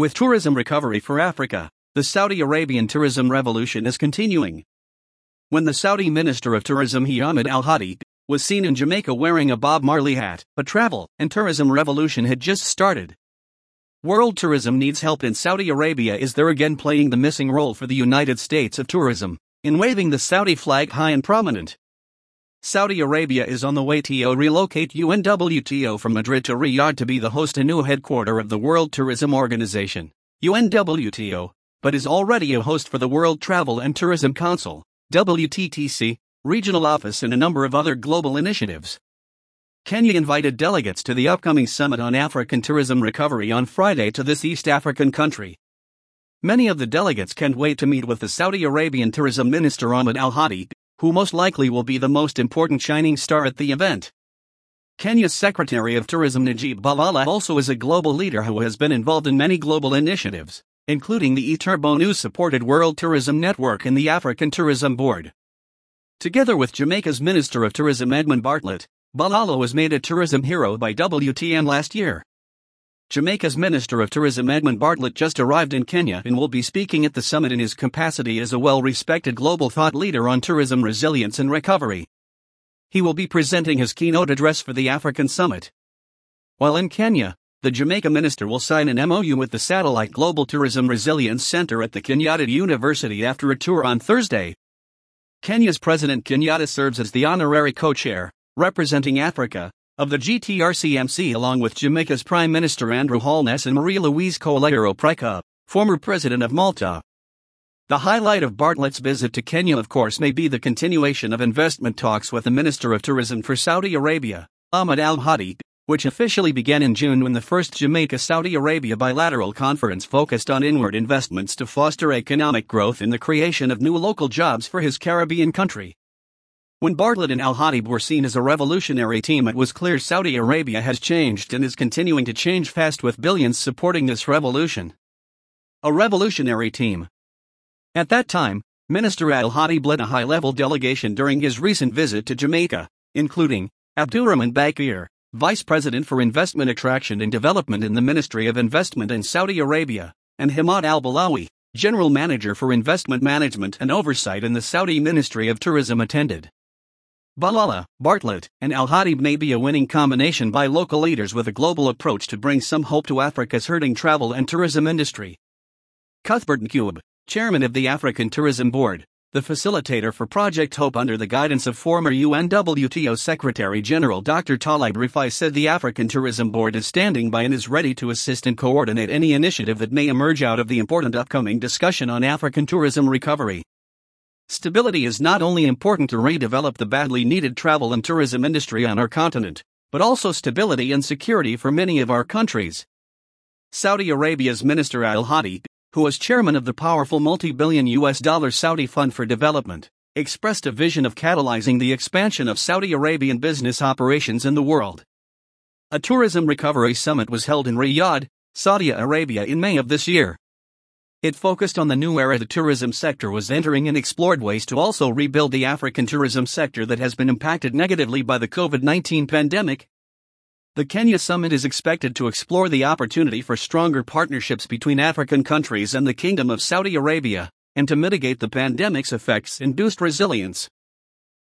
With tourism recovery for Africa, the Saudi Arabian tourism revolution is continuing. When the Saudi Minister of Tourism Ahmed Al Khateeb was seen in Jamaica wearing a Bob Marley hat, a travel and tourism revolution had just started. World tourism needs help, and Saudi Arabia is there again playing the missing role for the United States of tourism, in waving the Saudi flag high and prominent. Saudi Arabia is on the way to relocate UNWTO from Madrid to Riyadh to be the host and new headquarter of the World Tourism Organization, UNWTO, but is already a host for the World Travel and Tourism Council, WTTC, regional office and a number of other global initiatives. Kenya invited delegates to the upcoming Summit on African Tourism Recovery on Friday to this East African country. Many of the delegates can't wait to meet with the Saudi Arabian Tourism Minister Ahmed Al Khateeb, who most likely will be the most important shining star at the event. Kenya's Secretary of Tourism Najib Balala also is a global leader who has been involved in many global initiatives, including the eTurbo News supported World Tourism Network and the African Tourism Board. Together with Jamaica's Minister of Tourism Edmund Bartlett, Balala was made a tourism hero by WTN last year. Jamaica's Minister of Tourism Edmund Bartlett just arrived in Kenya and will be speaking at the summit in his capacity as a well respected global thought leader on tourism resilience and recovery. He will be presenting his keynote address for the African summit. While in Kenya, the Jamaica minister will sign an MOU with the Satellite Global Tourism Resilience Center at the Kenyatta University after a tour on Thursday. Kenya's President Kenyatta serves as the honorary co chair, representing Africa, of the GTRCMC along with Jamaica's Prime Minister Andrew Holness and Marie-Louise Coleiro Preca, former President of Malta. The highlight of Bartlett's visit to Kenya of course may be the continuation of investment talks with the Minister of Tourism for Saudi Arabia, Ahmed Al-Khateeb, which officially began in June when the first Jamaica-Saudi Arabia bilateral conference focused on inward investments to foster economic growth and the creation of new local jobs for his Caribbean country. When Bartlett and Al Khateeb were seen as a revolutionary team, it was clear Saudi Arabia has changed and is continuing to change fast with billions supporting this revolution. A revolutionary team. At that time, Minister Al Khateeb led a high level delegation during his recent visit to Jamaica, including Abdurrahman Bakir, Vice President for Investment Attraction and Development in the Ministry of Investment in Saudi Arabia, and Hamad Al Balawi, General Manager for Investment Management and Oversight in the Saudi Ministry of Tourism, attended. Balala, Bartlett, and Al Khateeb may be a winning combination by local leaders with a global approach to bring some hope to Africa's hurting travel and tourism industry. Cuthbert Ncube, chairman of the African Tourism Board, the facilitator for Project Hope under the guidance of former UNWTO Secretary General Dr. Taleb Rifai said the African Tourism Board is standing by and is ready to assist and coordinate any initiative that may emerge out of the important upcoming discussion on African tourism recovery. Stability is not only important to redevelop the badly needed travel and tourism industry on our continent, but also stability and security for many of our countries. Saudi Arabia's Minister Al Khateeb, who is chairman of the powerful multi billion US dollar Saudi Fund for Development, expressed a vision of catalyzing the expansion of Saudi Arabian business operations in the world. A tourism recovery summit was held in Riyadh, Saudi Arabia in May of this year. It focused on the new era the tourism sector was entering and explored ways to also rebuild the African tourism sector that has been impacted negatively by the COVID 19 pandemic. The Kenya summit is expected to explore the opportunity for stronger partnerships between African countries and the Kingdom of Saudi Arabia, and to mitigate the pandemic's effects induced resilience.